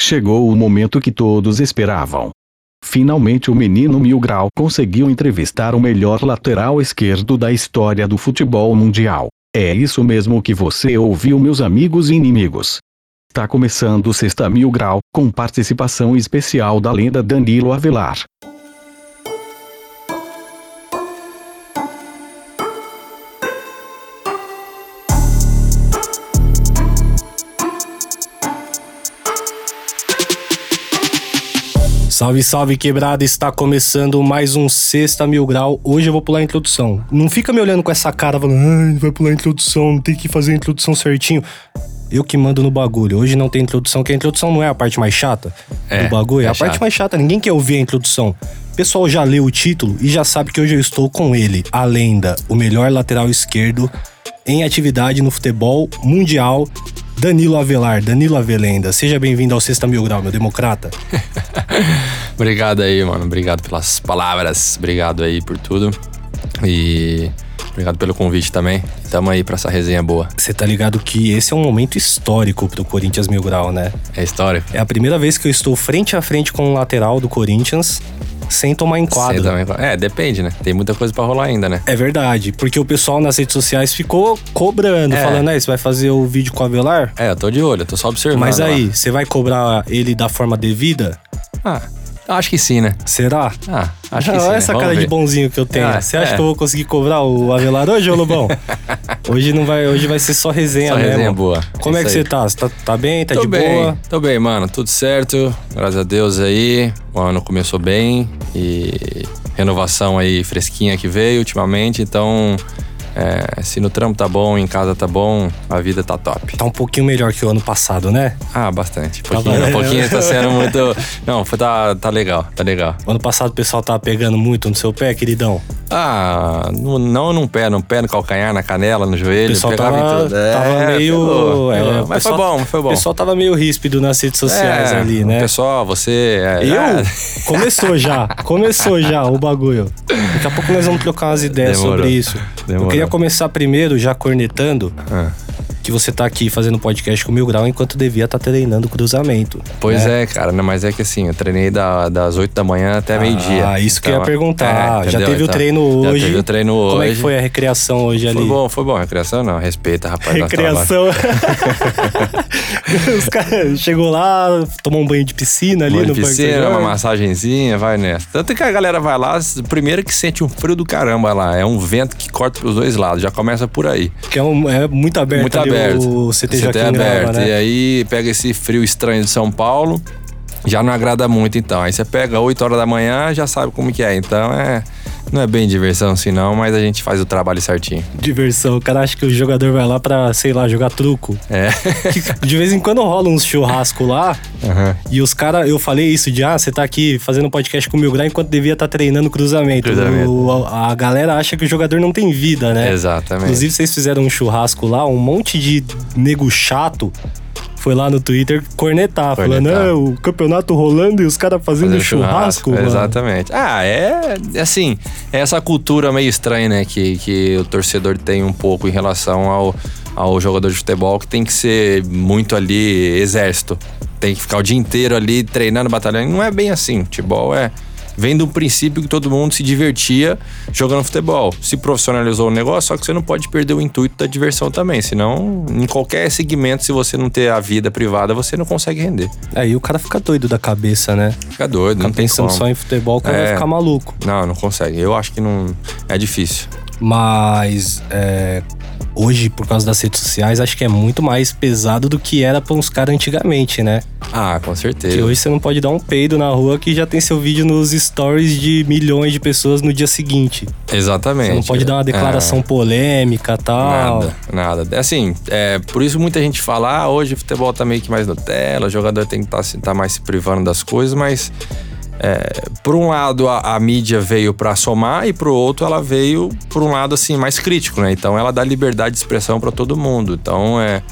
Chegou o momento que todos esperavam. Finalmente o menino Mil Grau conseguiu entrevistar o melhor lateral esquerdo da história do futebol mundial. É isso mesmo que você ouviu meus amigos e inimigos. Está começando o Sexta Mil Grau, com participação especial da lenda Danilo Avelar. Salve, salve quebrada, está começando mais um Sexta Mil Grau. Hoje eu vou pular a introdução. Não fica me olhando com essa cara falando, ai, vai pular a introdução, não tem que fazer a introdução certinho. Eu que mando no bagulho. Hoje não tem introdução, que a introdução não é a parte mais chata É, do bagulho, é, é a parte chato. mais chata. Ninguém quer ouvir a introdução. O pessoal já leu o título e já sabe que hoje eu estou com ele, a lenda, o melhor lateral esquerdo em atividade no futebol mundial, Danilo Avelar. Danilo Avelenda, seja bem-vindo ao Sexta Mil Grau, meu democrata. Obrigado aí, mano. Obrigado pelas palavras. Obrigado aí por tudo. E obrigado pelo convite também. Tamo aí pra essa resenha boa. Você tá ligado que esse é um momento histórico pro Corinthians Mil Grau, né? É história. É a primeira vez que eu estou frente a frente com um lateral do Corinthians sem tomar enquadro. Você também- É, depende, né? Tem muita coisa pra rolar ainda, né? É verdade, porque o pessoal nas redes sociais ficou cobrando, É. falando, aí, você vai fazer o vídeo com o Avelar? É, eu tô de olho, eu tô só observando. Mas aí, lá. você vai cobrar ele da forma devida? Ah, acho que sim, né? Será? Ah, acho que Ah, sim. Olha né? essa Vamos cara de ver. bonzinho que eu tenho. Ah, Você acha é. que eu vou conseguir cobrar o Avelar hoje, ô Lobão? hoje não vai, hoje vai ser só resenha Só mesmo. resenha boa. Como é que Isso você tá? Você tá, tá bem? Tá tô de bem, boa? tô bem, mano. Tudo certo. Graças a Deus aí. O ano começou bem e renovação aí fresquinha que veio ultimamente. Então, é, se no trampo tá bom, em casa tá bom, a vida tá top. Tá um pouquinho melhor que o ano passado, né? Ah, bastante. Tá Pouquinho, valendo. pouquinho tá sendo muito. Não, foi- tá, tá legal, tá legal. O ano passado o pessoal tava pegando muito no seu pé, queridão. Ah, no- não num pé, no pé, no calcanhar, na canela, no joelho. O pessoal tava, tudo. É, tava meio. pegou, é, pegou. mas pessoal- foi bom, foi bom. O pessoal tava meio ríspido nas redes sociais É, ali, né? Pessoal, você. é, Eu? é, Começou já. Começou já o bagulho. Daqui a pouco nós vamos trocar umas ideias Demorou. sobre isso. Demorou. Queria começar primeiro já cornetando Ah. Que você tá aqui fazendo podcast com o Mil Grau enquanto devia estar treinando cruzamento. Pois né? é, cara, né, mas é que assim, eu treinei da- das 8 da manhã até meio-dia. Ah, isso que eu ia Então, perguntar. é, já teve o Então, treino já hoje. teve o treino hoje. Como é que foi a recreação hoje ali? Foi bom, foi bom. Recreação não, respeita, rapaz. Recreação. Os caras chegou lá, tomou um banho de piscina ali trabalhamos. no Parque piscina, São uma massagenzinha, vai nessa. Tanto que a galera vai lá, primeiro que sente um frio do caramba lá. É um vento que corta pros dois lados, já começa por aí. Que é, um- é muito aberto Muito ali aberto. o CT CT Joaquim aberto. Grava, E né? aí pega esse frio estranho de São Paulo, já não agrada muito então. Aí você pega 8 horas da manhã, já sabe como que é. Então é. Não é bem diversão assim não, mas a gente faz o trabalho certinho. Diversão. O cara acha que o jogador vai lá pra, sei lá, jogar truco. É. Que De vez em quando rola uns churrasco lá e os caras, eu falei isso de, ah, você tá aqui fazendo podcast com o Mil Grau enquanto devia estar treinando cruzamento. Cruzamento. O- a, a galera acha que o jogador não tem vida, né? Exatamente. Inclusive, vocês fizeram um churrasco lá, um monte de nego chato foi lá no Twitter cornetar, falando, Cornetar. ah, o campeonato rolando e os caras fazendo, Fazendo churrasco. mano." Exatamente. Ah, é é assim, é essa cultura meio estranha, né, que, que o torcedor tem um pouco em relação ao, ao jogador de futebol, que tem que ser muito ali exército. Tem que ficar o dia inteiro ali treinando, batalhando. Não é bem assim. Futebol é. Vem do princípio que todo mundo se divertia jogando futebol. Se profissionalizou o negócio, só que você não pode perder o intuito da diversão também. Senão, em qualquer segmento, se você não ter a vida privada, você não consegue render. Aí o cara fica doido da cabeça, né? Fica doido, não Fica tem pensando só em futebol, o cara vai É. ficar maluco. Não, não consegue. Eu acho que não. É difícil. Mas é, hoje, por causa das redes sociais, acho que é muito mais pesado do que era pra uns caras antigamente, né? Ah, com certeza. Que hoje você não pode dar um peido na rua que já tem seu vídeo nos stories de milhões de pessoas no dia seguinte. Exatamente. Você não pode dar uma declaração polêmica e tal. É, Nada, nada. Assim, é, por isso muita gente fala, ah, hoje o futebol tá meio que mais Nutella, o jogador tem que estar tá, mais se privando das coisas, mas é, por um lado a, a mídia veio pra somar e pro outro ela veio por um lado assim mais crítico, né? Então ela dá liberdade de expressão pra todo mundo. Então é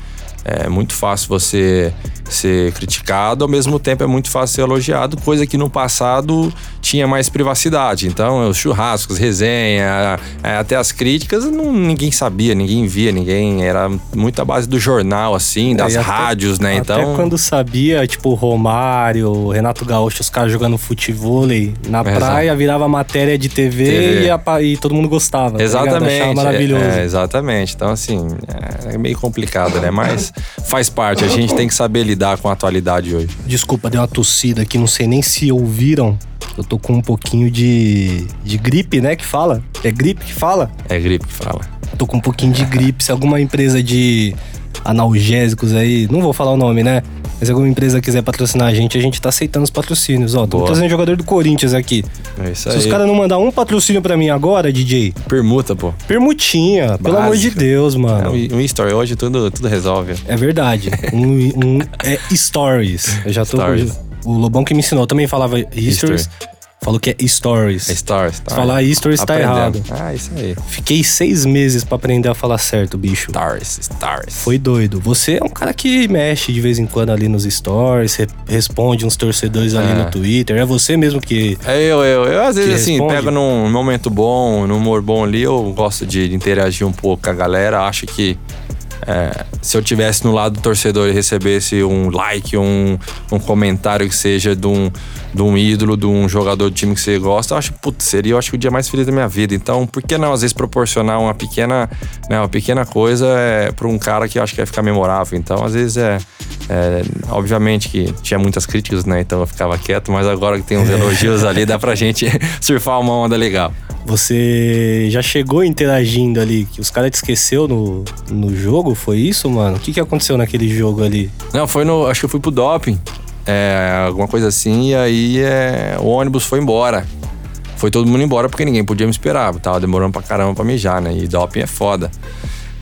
é muito fácil você ser criticado, ao mesmo tempo é muito fácil ser elogiado, coisa que no passado tinha mais privacidade. Então, os churrascos, resenha, é, até as críticas, não, ninguém sabia, ninguém via, ninguém. Era muito a base do jornal, assim, das É, rádios, né? Até Então. quando sabia, tipo, Romário, Renato Gaúcho, os caras jogando futevôlei na Exato. praia, virava matéria de TV, TV. E, apa- e todo mundo gostava. tá? Exatamente. Achava maravilhoso. É, é, exatamente. Então, assim, é, é meio complicado, né? Mas faz parte. A gente tem que saber lidar com a atualidade hoje. Desculpa, deu uma tossida aqui, não sei nem se ouviram. Eu tô com um pouquinho de, de gripe, né? Que fala? É gripe que fala? É gripe que fala. Tô com um pouquinho de gripe. Se alguma empresa de analgésicos aí, não vou falar o nome, né? Mas se alguma empresa quiser patrocinar a gente, a gente tá aceitando os patrocínios. Ó, tô Boa. trazendo jogador do Corinthians aqui. É isso Se aí. os caras não mandar um patrocínio pra mim agora, DJ, Permuta, pô. permutinha, pelo amor de Básica. Deus, É, mano. um, um story hoje tudo, tudo resolve. É verdade. Um, um- é stories. Eu já tô. Stories. O Lobão que me ensinou eu também falava stories. Falou que é stories. É stories. Tá? Se falar stories tá errado. Ah, isso aí. Fiquei seis meses pra aprender a falar certo, bicho. Stories, stories. Foi doido. Você é um cara que mexe de vez em quando ali nos stories, re- responde uns torcedores ali É. no Twitter. É você mesmo que. É eu, eu. Eu às vezes assim, responde? pego num momento bom, num humor bom ali, eu gosto de interagir um pouco com a galera. Acho que é, se eu tivesse no lado do torcedor e recebesse um like, um, um comentário que seja de um, de um ídolo, de um jogador do time que você gosta, eu acho, putz, seria eu acho que o dia mais feliz da minha vida. Então, por que não às vezes proporcionar uma pequena, né, uma pequena coisa é, para um cara que eu acho que vai ficar memorável? Então, às vezes é, é, obviamente que tinha muitas críticas, né? Então eu ficava quieto, mas agora que tem uns elogios ali, dá pra gente surfar uma onda legal. Você já chegou interagindo ali, que os caras te esqueceu no, no jogo? Foi isso, mano? O que, que aconteceu naquele jogo ali? Não, foi no. Acho que eu fui pro doping. é, alguma coisa assim, e aí é, o ônibus foi embora. Foi todo mundo embora porque ninguém podia me esperar. Tava demorando pra caramba pra mijar, né? E doping é foda.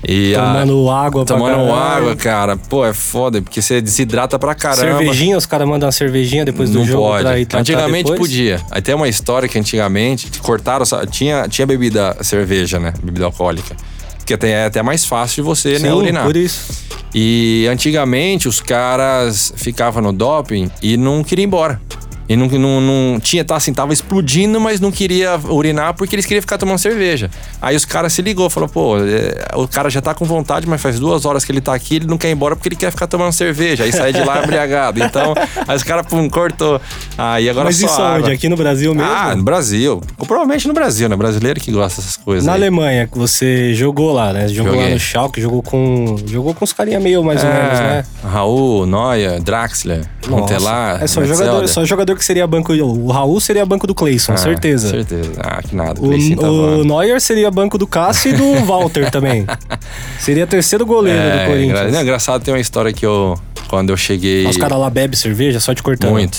E a- Tomando água pra Tomando caralho. água, cara. Pô, é foda, porque você desidrata pra caramba. Cervejinha, os caras mandam uma cervejinha depois do não jogo pode. pra ir Antigamente depois? podia. Aí tem uma história que antigamente cortaram. Tinha, tinha bebida cerveja, né? Bebida alcoólica. Que até, é até mais fácil de você Sim, né, urinar. por isso. E antigamente os caras ficavam no doping e não queriam ir embora. E não, não, não tinha, tá assim, tava explodindo, mas não queria urinar porque eles queriam ficar tomando cerveja. Aí os caras se ligou, falou, pô, é, o cara já tá com vontade, mas faz duas horas que ele tá aqui, ele não quer ir embora porque ele quer ficar tomando cerveja. Aí sai de lá embriagado. Então, aí os caras, pum, cortou. Aí agora Mas só isso água. onde? Aqui no Brasil mesmo? Ah, no Brasil. Provavelmente no Brasil, né? Brasileiro que gosta dessas coisas. Na aí. Alemanha, que você jogou lá, né? Jogou lá Joguei. no Schalke, jogou com... Jogou com os carinha meio mais ou menos, né? É, Raul, Neuer, Draxler, Montelar. É só jogador, só jogador que seria banco... O Raul seria banco do Cleison, Ah, certeza. Certeza. Ah, que nada. O, Cleicinho tá o. Neuer seria banco do Cássio e do Walter também. Seria terceiro goleiro do É, Corinthians. engra- não, engraçado, tem uma história que eu. Quando eu cheguei. Os caras lá bebem cerveja, só te cortando. Muito.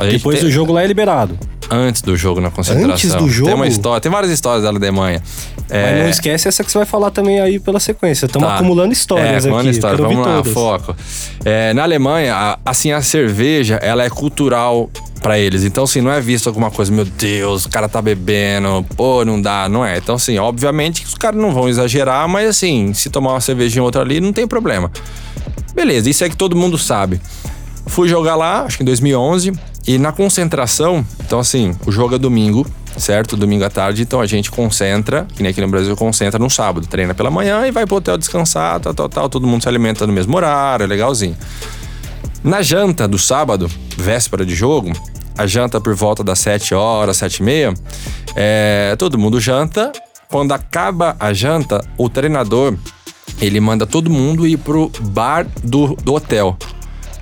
A gente Depois tem- do jogo lá é liberado. Antes do jogo na concentração. Antes do jogo? Tem uma história, tem várias histórias da Alemanha. É, Mas não esquece essa que você vai falar também aí pela sequência. Estamos Tá. acumulando histórias é, acumulando aqui. histórias. Vamos lá, todas. foco. É, na Alemanha, a- assim, a cerveja, ela é cultural pra eles. Então, assim, não é visto alguma coisa, meu Deus, o cara tá bebendo, pô, não dá, não é. Então, assim, obviamente que os caras não vão exagerar, mas assim, se tomar uma cervejinha ou outra ali, não tem problema. Beleza, isso é que todo mundo sabe. Fui jogar lá, acho que em 2011, e na concentração, então assim, o jogo é domingo, certo? Domingo à tarde, então a gente concentra, que nem aqui no Brasil concentra no sábado, treina pela manhã e vai pro hotel descansar, tal, tal, tal, todo mundo se alimenta no mesmo horário, é legalzinho. Na janta do sábado, véspera de jogo, a janta por volta das 7 horas, 7 e meia, é, todo mundo janta. Quando acaba a janta, o treinador ele manda todo mundo ir pro bar do, do hotel.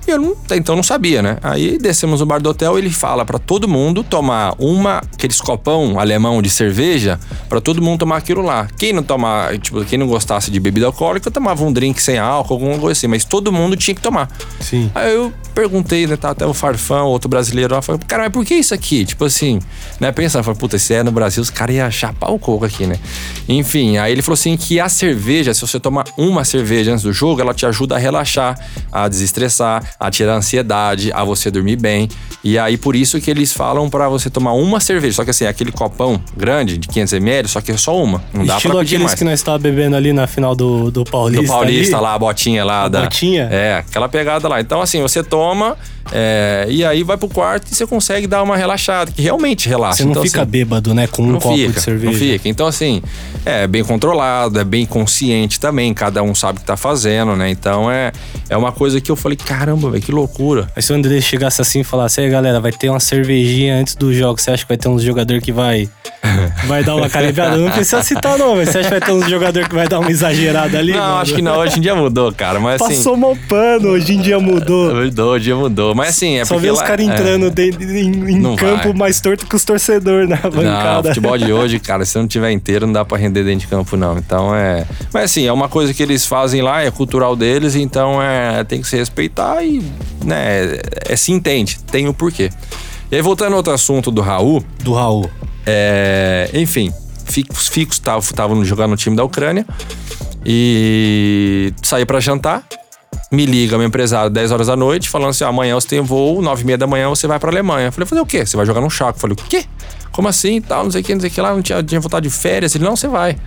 E eu não, então não sabia, né? Aí descemos no bar do hotel, ele fala pra todo mundo tomar uma aqueles copão alemão de cerveja, pra todo mundo tomar aquilo lá. Quem não tomar, tipo, quem não gostasse de bebida alcoólica, tomava um drink sem álcool, alguma coisa assim, mas todo mundo tinha que tomar. Sim. Aí eu perguntei, né? Tá até o Farfão, outro brasileiro lá, falei, cara, mas por que isso aqui? Tipo assim, né? Pensando, falei, puta, se é no Brasil, os caras iam chapar o coco aqui, né? Enfim, aí ele falou assim que a cerveja, se você tomar uma cerveja antes do jogo, ela te ajuda a relaxar, a desestressar, a tirar a ansiedade, a você dormir bem. E aí por isso que eles falam pra você tomar uma cerveja, só que assim, aquele copão grande de 500 ml, só que é só uma. Não dá Estilo pra aqueles mais. que nós estávamos bebendo ali na final do, do Paulista. Do Paulista ali. lá, a botinha lá. A da, botinha? É, aquela pegada lá. Então, assim, você toma é, e aí vai pro quarto e você consegue dar uma relaxada, que realmente relaxa. Você não então, fica assim, bêbado, né? Com um copo fica, de cerveja. Não fica. Então, assim, é bem controlado, é bem consciente também. Cada um sabe o que tá fazendo, né? Então, é, é uma coisa que eu falei, caramba, velho, que loucura. Aí se o André chegasse assim e falasse, aí galera, vai ter uma cervejinha antes do jogo, você acha que vai ter uns jogador que vai vai dar uma carimbada? Não precisa citar não, mas você acha que vai ter uns jogador que vai dar uma exagerada ali? não, mano? acho que não. Hoje em dia mudou, cara. Mas assim. Passou mal pano, hoje em dia mudou. Mudou, hoje em dia mudou. Mas assim, é Só vê os caras é. entrando dentro- em, em Não campo vai. mais torto que os torcedores na Não, o bancada. futebol de hoje, cara, se não tiver inteiro, não dá pra render dentro de campo, não. Então é. Mas assim, é uma coisa que eles fazem lá, é cultural deles, então é. Tem que se respeitar e. né, é, se entende, tem o porquê. E aí, voltando ao outro assunto do Raul, Do Raul. é, enfim, Ficos Ficos estavam jogando no time da Ucrânia e saí pra jantar. Me liga meu empresário 10 horas da noite, falando assim: amanhã você tem voo, 9 e meia da manhã você vai pra Alemanha. Eu falei: fazer o quê? Você vai jogar num chaco? Eu falei: o quê? Como assim? Tal, não sei o que, não sei o que lá, não tinha, tinha vontade de férias. Ele: não, você vai.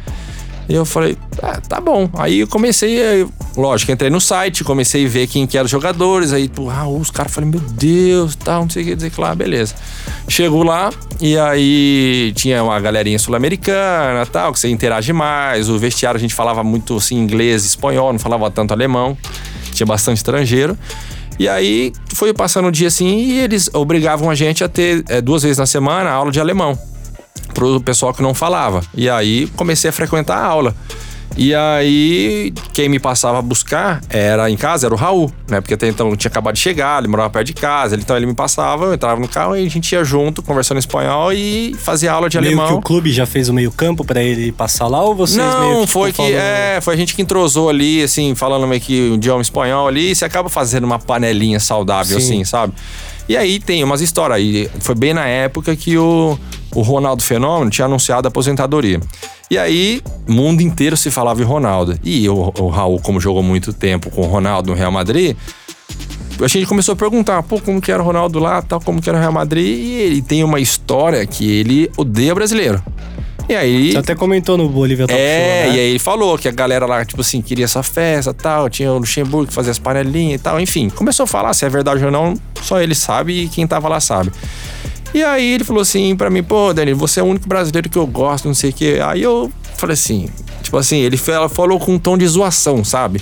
E eu falei, ah, tá bom. Aí eu comecei, aí, lógico, entrei no site, comecei a ver quem que eram os jogadores. Aí, Raul, os caras, falei, meu Deus, tal, não sei o que, não sei o que lá, beleza. Chegou lá, e aí tinha uma galerinha sul-americana, tal, que você interage mais. O vestiário a gente falava muito assim, inglês, espanhol, não falava tanto alemão. Tinha bastante estrangeiro. E aí foi passando o dia assim, e eles obrigavam a gente a ter é, duas vezes na semana aula de alemão pro pessoal que não falava. E aí comecei a frequentar a aula. E aí, quem me passava a buscar era em casa, era o Raul, né? Porque até então tinha acabado de chegar, ele morava perto de casa, então ele me passava, eu entrava no carro e a gente ia junto, conversando espanhol e fazia aula de Meio alemão. que o clube já fez o meio campo pra ele passar lá ou vocês meio Não, que, foi que. falando- É, foi a gente que entrosou ali, assim, falando meio que o idioma espanhol ali, e você acaba fazendo uma panelinha saudável, Sim. assim, sabe? E aí tem umas histórias. E foi bem na época que o, o Ronaldo Fenômeno tinha anunciado a aposentadoria. E aí, mundo inteiro se falava em Ronaldo. E o, o Raul, como jogou muito tempo com o Ronaldo no Real Madrid, a gente começou a perguntar, pô, como que era o Ronaldo lá, tal, como que era o Real Madrid. E ele tem uma história que ele odeia brasileiro. E aí. Você até comentou no Bolívia Talk É, Show, né? e aí ele falou que a galera lá, tipo assim, queria essa festa tal, tinha o Luxemburgo que fazia as panelinhas e tal, enfim. Começou a falar se é verdade ou não, só ele sabe e quem tava lá sabe. E aí ele falou assim pra mim, pô, Dani, você é o único brasileiro que eu gosto, não sei o quê. Aí eu falei assim, tipo assim, ele fa- falou com um tom de zoação, sabe?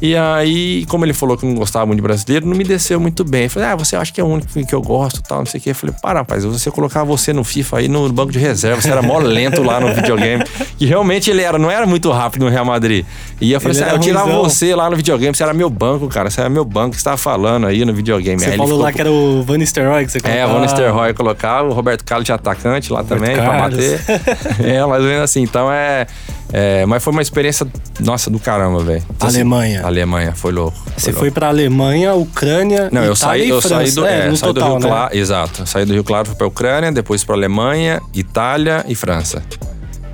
E aí, como ele falou que não gostava muito de brasileiro, não me desceu muito bem. Eu falei, ah, você acha que é o único que eu gosto, tal, não sei o quê. Eu falei, para, rapaz, você colocar você no FIFA aí no banco de reserva, você era mó lento lá no videogame. E realmente ele era, não era muito rápido no Real Madrid. E eu falei Ele assim, ah, eu tirava você lá no videogame, você era meu banco, cara, você era meu banco que você tava falando aí no videogame. Você aí falou ficou lá que era o Van Nistelrooy que você é, colocava. o Van Nistelrooy colocava, o Roberto Carlos de atacante lá também, pra Carlos. bater. é, mais ou menos assim. Então é, é, Mas foi uma experiência, nossa, do caramba, velho. Então, assim, Alemanha. Alemanha, foi louco. Você louco. foi pra Alemanha, Ucrânia, Não, eu Itália saí, e eu França. saí do, é, é, saí do total, Rio né? Claro, exato. Saí do Rio Claro, fui pra Ucrânia, depois pra Alemanha, Itália e França.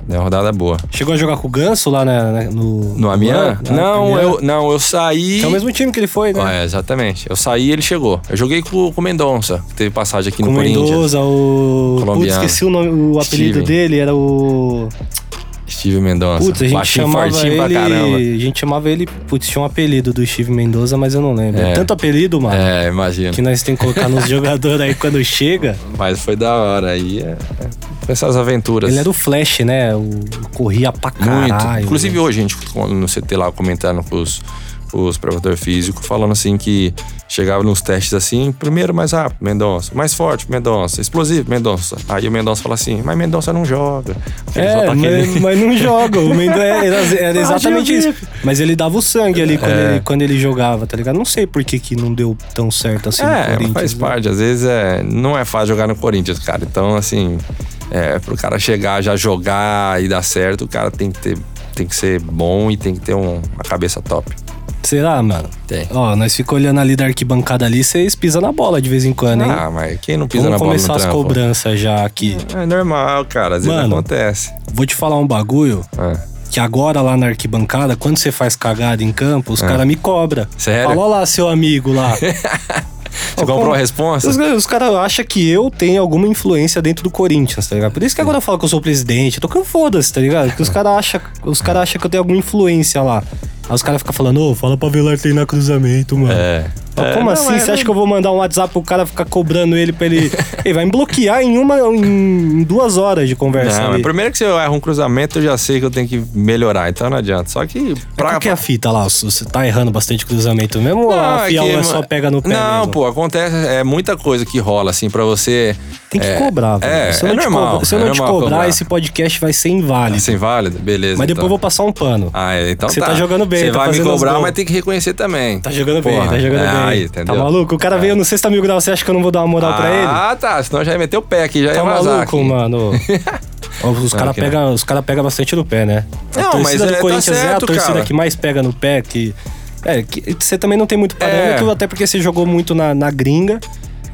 Deu uma rodada boa. Chegou a jogar com o Ganso lá na- na- no... No Amiens? Não, Amiens? eu, não, eu saí. Que é o mesmo time que ele foi, né? Ah, é, exatamente. Eu saí e ele chegou. Eu joguei com, com o Mendonça, que teve passagem aqui com no o Corinthians. Mendoza, o... Putz, esqueci o, nome, o apelido Steven. dele, era o... Steve Mendonça. Putz, a gente Baixinho, chamava fortinho pra ele... caramba. A gente chamava ele... Putz, tinha um apelido do Steve Mendoza, mas eu não lembro. É. Tanto apelido, mano, É, imagina. que nós tem que colocar nos jogadores aí quando chega. Mas foi da hora. Aí é, é, foi essas aventuras. Ele era o Flash, né? O corria pra Muito. caralho. Inclusive hoje a gente no CT lá comentando com os, os preparadores físicos, falando assim que chegava nos testes assim, primeiro mais rápido, Mendonça, mais forte, Mendonça, explosivo, Mendonça. Aí o Mendonça fala assim, mas Mendonça não joga. Ele É, tá mas, mas não joga. O Mendo era, era exatamente isso. Mas ele dava o sangue ali quando, É. ele, quando ele jogava, tá ligado? Não sei por que, que não deu tão certo assim É, faz né? parte. Às vezes é, não é fácil jogar no Corinthians, cara. Então, assim, é, pro cara chegar, já jogar e dar certo, o cara tem que ter. Tem que ser bom e tem que ter um- uma cabeça top. Será, mano? Tem. Ó, nós ficamos olhando ali da arquibancada ali, vocês pisam na bola de vez em quando, hein? Ah, mas quem não pisa Vamos na bola no começar as trampo? cobranças já aqui. É normal, cara. Às vezes Mano. acontece. Vou te falar um bagulho É. que agora lá na arquibancada, quando você faz cagada em campo, os caras me cobram. É. Sério? Fala, "Ó lá, seu amigo lá. Você comprou a responsa? Os, os caras acham que eu tenho alguma influência dentro do Corinthians, tá ligado? Por isso que agora eu falo que eu sou presidente. Eu tô com foda-se, tá ligado? Porque os caras acham cara acha que eu tenho alguma influência lá. Aí os caras ficam falando, ô, fala pra Velar treinar cruzamento, mano. É. É, Como não, assim? mas Você acha que eu vou mandar um WhatsApp pro cara ficar cobrando ele pra ele. ele vai me bloquear em uma. em duas horas de conversa. Não, primeiro que se eu erro um cruzamento, eu já sei que eu tenho que melhorar, então não adianta. Só que Pra... Qual que é a fita lá? Você tá errando bastante cruzamento mesmo ou a é fiel que- é só pega no pé? Não, mesmo? pô, acontece, é muita coisa que rola, assim, pra você... Tem que é, cobrar, velho. É, se eu é não te normal. cobrar, se eu é não te normal cobrar, esse podcast vai ser inválido. Assim, válido? Beleza. Mas depois então. eu vou passar um pano. Ah, é, então Você tá. tá jogando bem, Você tá vai me cobrar, mas tem que reconhecer também. Tá jogando bem, Porra, tá jogando é, bem. Aí, entendeu? Tá maluco? O cara veio no Sexta Mil Graus, você acha que eu não vou dar uma moral pra ele? Ah, tá. Senão já ia meter o pé aqui, já ia Tá vazar maluco, aqui. mano. Os caras pegam cara pega bastante no pé, né? A Não, torcida mas do é, tá Corinthians é a certo, torcida cara. que mais pega no pé, que. É, que você também não tem muito parâmetro, É. até porque você jogou muito na, na gringa.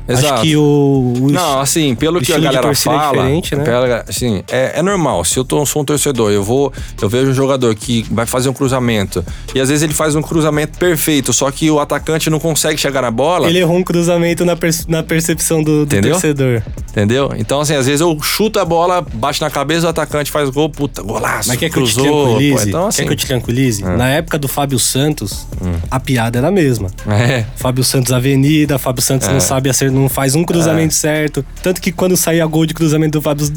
Exato. Acho que o. o Não, assim, pelo o que a galera é fala, diferente, né? pela- assim, é, é normal. Se eu tô, sou um torcedor, eu vou, eu vejo um jogador que vai fazer um cruzamento e às vezes ele faz um cruzamento perfeito, só que o atacante não consegue chegar na bola, Ele errou um cruzamento na, per- na percepção do, do torcedor. entendeu? Então assim, às vezes eu chuto a bola, bate na cabeça do atacante, faz gol, puta, golaço, Mas quer que eu te cruzou, tranquilize? pô, então assim, Quer que eu te tranquilize? Na época do Fábio Santos, a piada era a mesma. é, Fábio Santos Avenida, Fábio Santos não sabe acertar, não faz um cruzamento certo. Tanto que quando saía gol de cruzamento do Fábio,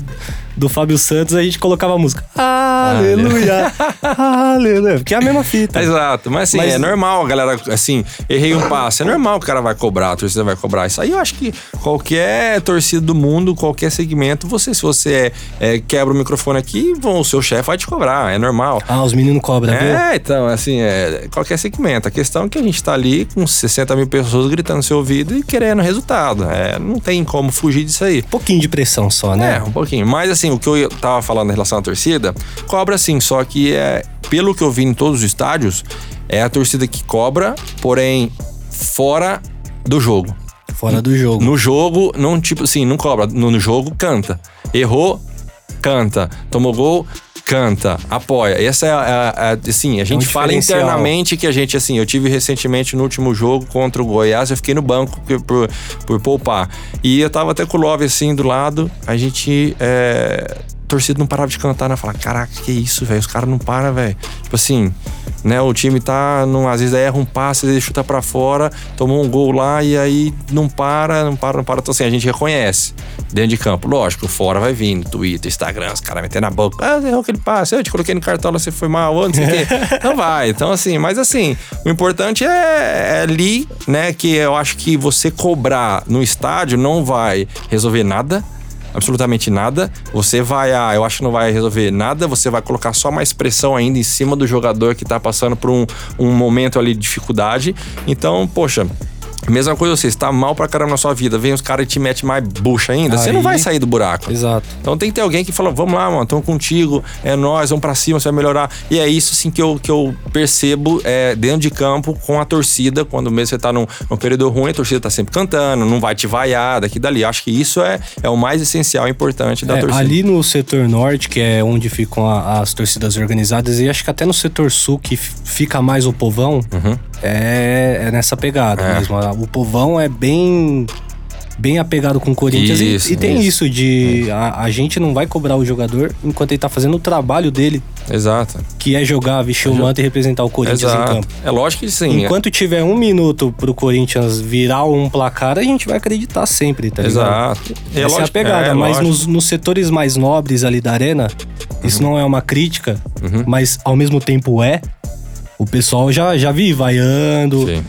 do Fábio Santos, a gente colocava a música. Aleluia! Aleluia! Porque é a mesma fita. Exato, mas assim, Mas- é normal, galera, assim, errei um passe, é normal que o cara vai cobrar, a torcida vai cobrar. Isso aí eu acho que qualquer torcida do mundo, qualquer segmento, você, se você é, é, quebra o microfone aqui, vão, o seu chefe vai te cobrar, é normal. Ah, os meninos cobram, viu? É, então, assim, é, qualquer segmento. A questão é que a gente tá ali com 60 mil pessoas gritando no seu ouvido e querendo resultado. É, não tem como fugir disso aí. Um pouquinho de pressão só, É, né? um pouquinho. Mas assim, o que eu tava falando em relação à torcida, cobra sim, só que é, pelo que eu vi em todos os estádios, é a torcida que cobra, porém fora do jogo. Fora do jogo. No jogo, não tipo assim, não cobra. No, no jogo, canta. Errou, canta. Tomou gol, canta. Apoia. Essa é a, a- a- assim, a gente fala É um diferencial. internamente que a gente, assim, eu tive recentemente no último jogo contra o Goiás, eu fiquei no banco por, por, por poupar. E eu tava até com o Love assim do lado, a gente. É, torcida não parava de cantar, né? Falar, caraca, que isso, velho? Os caras não param, velho. Tipo assim, né? O time tá, num, às vezes erra um passe, às vezes chuta pra fora, tomou um gol lá e aí não para, não para, não para. Então assim, a gente reconhece dentro de campo. Lógico, fora vai vindo, Twitter, Instagram, os caras metendo na boca. Ah, você errou aquele passe, eu te coloquei no cartola, você foi mal, ou não sei o quê. Não vai. Então assim, mas assim, o importante é, é ali, né? Que eu acho que você cobrar no estádio não vai resolver nada absolutamente nada. Você vai, ah, eu acho que não vai resolver nada, você vai colocar só mais pressão ainda em cima do jogador que tá passando por um, um momento ali de dificuldade. Então, poxa. Mesma coisa, você está mal pra caramba na sua vida, vem os caras e te metem mais bucha ainda, você não Aí- vai sair do buraco. Exato. Então tem que ter alguém que fala, vamos lá, mano, estamos contigo, é nós, vamos pra cima, você vai melhorar. E é isso, assim, que eu, que eu percebo é, dentro de campo com a torcida, quando mesmo você tá num, num período ruim, a torcida tá sempre cantando, não vai te vaiar daqui dali. Acho que isso é, é o mais essencial e importante da É, torcida. ali no setor norte, que é onde ficam a- as torcidas organizadas, e acho que até no setor sul, que fica mais o povão, Uhum. É, é nessa pegada É. mesmo. O povão é bem bem apegado com o Corinthians e- Isso, e, tem isso. isso, de a, a gente não vai cobrar o jogador enquanto ele tá fazendo o trabalho dele, Exato. que é jogar, vestir o manto e representar o Corinthians em Exato. campo. É lógico que sim. Enquanto tiver um minuto pro Corinthians virar um placar, a gente vai acreditar sempre, tá ligado? Exato. Essa é a lógico- pegada, é, mas lógico. nos, nos setores mais nobres ali da arena, isso não é uma crítica, Uhum. mas ao mesmo tempo é. O pessoal já, já vi vaiando, Sim.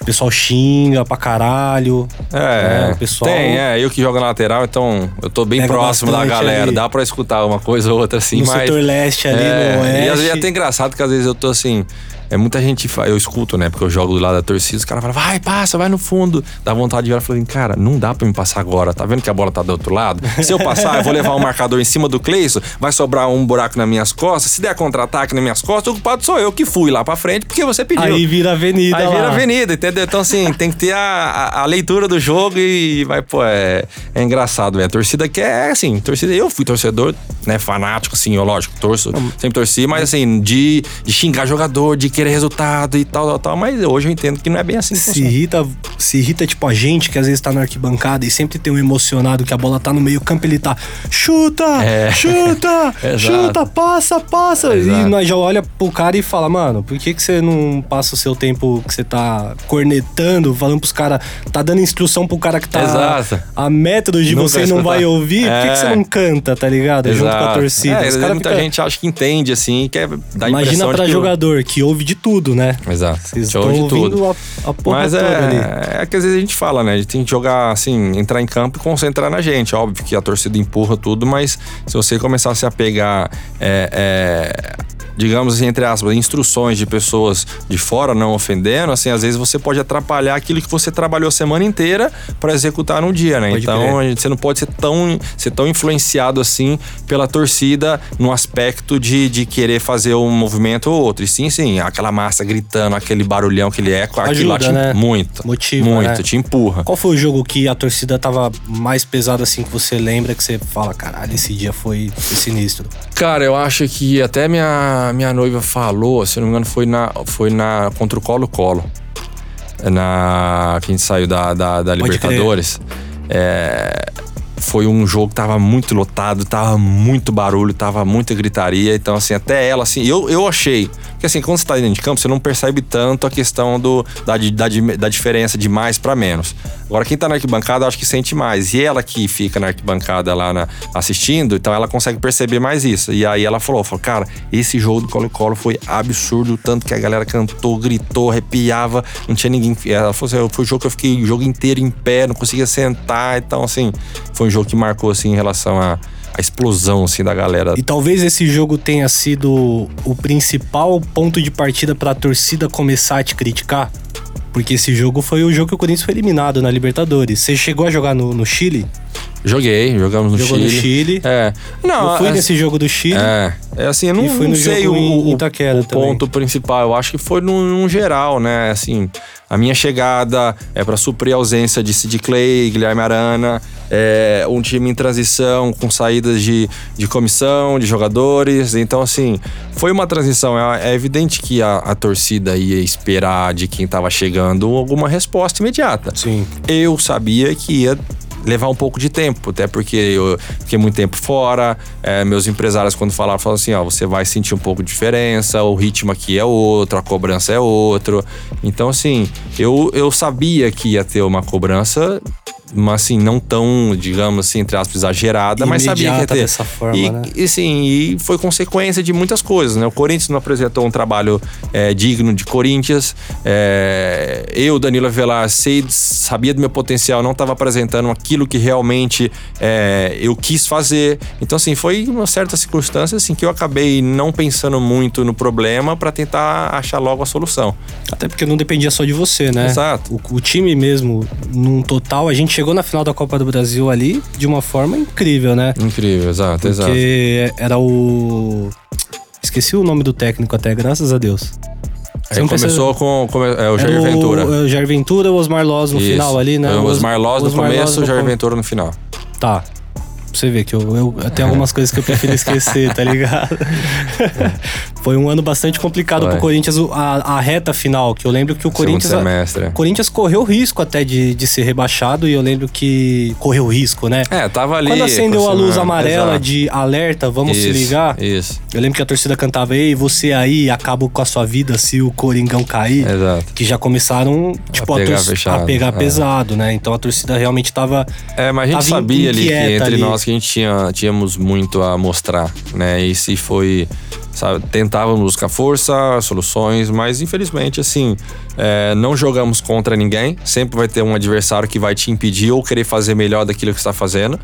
o pessoal xinga pra caralho. É, É, o pessoal- tem, é, eu que jogo na lateral, então eu tô bem próximo da galera, ali. dá pra escutar uma coisa ou outra assim, no mas... setor leste ali, É, no E às vezes é oeste. até engraçado que às vezes eu tô assim. É muita gente, eu escuto, né? Porque eu jogo do lado da torcida, os caras falam, vai, passa, vai no fundo. Dá vontade de virar e falar, assim, cara, não dá pra me passar agora. Tá vendo que a bola tá do outro lado? Se eu passar, eu vou levar um marcador em cima do Cleison, vai sobrar um buraco nas minhas costas. Se der contra-ataque nas minhas costas, o culpado sou eu que fui lá pra frente, porque você pediu. Aí vira avenida Aí lá. vira avenida, entendeu? Então, assim, tem que ter a, a, a leitura do jogo e vai, pô, é, é engraçado, velho. A torcida quer, assim, torcida. Eu fui torcedor, né, fanático, assim, eu, lógico, torço, sempre torci, mas assim, de, de xingar jogador, de querer resultado e tal, tal, tal. Mas hoje eu entendo que não é bem assim que Se irrita, se irrita, tipo, a gente que às vezes tá na arquibancada e sempre tem um emocionado que a bola tá no meio campo, ele tá chuta, É. chuta, Exato. chuta, passa, passa. Exato. E nós já olha pro cara e fala, mano, por que, que você não passa o seu tempo que você tá cornetando, falando pros caras, tá dando instrução pro cara que tá Exato. a métodos de Nunca você não vai ouvir? Por que, que você É. não canta, tá ligado? Junto com a Exato. torcida. É, muita fica- gente acha que entende, assim, dar a Imagina pra que... jogador que ouve de tudo, né? Exato. Vocês Show estão de tudo. a, a Mas é, é que às vezes a gente fala, né? A gente tem que jogar, assim, entrar em campo e concentrar na gente. Óbvio que a torcida empurra tudo, mas se você começar a se apegar, é, é, digamos assim, entre aspas, instruções de pessoas de fora, não ofendendo, assim, às vezes você pode atrapalhar aquilo que você trabalhou a semana inteira para executar no dia, né? Pode então, gente- você não pode ser tão, ser tão influenciado assim pela torcida no aspecto de, de querer fazer um movimento ou outro. E sim, sim, aquela massa gritando, aquele barulhão, aquele eco, aquilo lá Ajuda, te, né? muito. Motiva, Muito, né? te empurra. Qual foi o jogo que a torcida tava mais pesada assim que você lembra que você fala, caralho, esse dia foi, foi sinistro? Cara, eu acho que até minha, minha noiva falou, se não me engano, foi na, foi na contra o Colo-Colo. Na, que a gente saiu da, da, da Libertadores. É, foi um jogo que tava muito lotado, tava muito barulho, tava muita gritaria. Então, assim, até ela, assim, eu, eu achei. Porque, assim, quando você tá dentro de campo, você não percebe tanto a questão do, da, da, da diferença de mais pra menos. Agora, quem tá na arquibancada, acho que sente mais. E ela que fica na arquibancada lá na- assistindo, então ela consegue perceber mais isso. E aí ela falou, falou cara, esse jogo do Colo-Colo foi absurdo, tanto que a galera cantou, gritou, arrepiava, não tinha ninguém. Ela falou assim, foi o jogo que eu fiquei o jogo inteiro em pé, não conseguia sentar. Então, assim, foi um jogo que marcou, assim, em relação à à explosão, assim, da galera. E talvez esse jogo tenha sido o principal ponto de partida pra torcida começar a te criticar. Porque esse jogo foi o jogo que o Corinthians foi eliminado na Libertadores. Você chegou a jogar no, no Chile? Joguei, jogamos no Jogou Chile. no Chile. É. Não, eu fui é- nesse jogo do Chile. É, é assim, eu não, foi não sei o, em o- Itaquera o também. ponto principal. Eu acho que foi num, num geral, né? Assim, a minha chegada é para suprir a ausência de Sid Clay, Guilherme Arana, é, um time em transição com saídas de, de comissão, de jogadores. Então, assim, foi uma transição. É, é evidente que a, a torcida ia esperar de quem tava chegando alguma resposta imediata. Sim. Eu sabia que ia levar um pouco de tempo, até porque eu fiquei muito tempo fora. é, meus empresários, quando falaram, falaram assim: ó, você vai sentir um pouco de diferença, o ritmo aqui é outro, a cobrança é outro. Então, assim, eu, eu sabia que ia ter uma cobrança. Mas assim, não tão, digamos assim, entre aspas, exagerada, mas sabia que ia Imediata ter. dessa forma, e, né? e sim, e foi consequência de muitas coisas, né? O Corinthians não apresentou um trabalho é, digno de Corinthians. É, eu, Danilo Avelar, sei, sabia do meu potencial, não estava apresentando aquilo que realmente é, eu quis fazer. Então, assim, foi uma certa circunstância assim, que eu acabei não pensando muito no problema para tentar achar logo a solução. Até porque não dependia só de você, né? Exato. O, o time mesmo, num total, a gente chegou na final da Copa do Brasil ali de uma forma incrível, né? Incrível, exato, exato. Porque era o. Esqueci o nome do técnico até, graças a Deus. Aí começou com, com é, o Jair Ventura. O, o Jair Ventura, o Osmar Loz no Isso. final ali, né? O Osmar Loz no Osmar começo, no o Jair Ventura no final. Tá. Pra você ver que eu, eu, tenho algumas coisas que eu prefiro esquecer, tá ligado? Foi um ano bastante complicado Foi. pro Corinthians, a, a reta final, que eu lembro que o Corinthians. Semestre. O Corinthians correu risco até de, de ser rebaixado e eu lembro que correu risco, né? É, tava ali. Quando acendeu a luz aproximando, amarela exato. de alerta, vamos se Isso, ligar. Isso, Eu lembro que a torcida cantava, ei, você aí acaba com a sua vida se o Coringão cair. exato. Que já começaram, tipo, a, pegar fechado, a pegar é. pesado, né? Então a torcida realmente tava. É, mas a gente sabia ali que entre ali. nós que a gente tinha, tínhamos muito a mostrar, né? E se foi. Sabe, tentávamos buscar força, soluções, mas infelizmente, assim, é, não jogamos contra ninguém. Sempre vai ter um adversário que vai te impedir ou querer fazer melhor daquilo que está fazendo.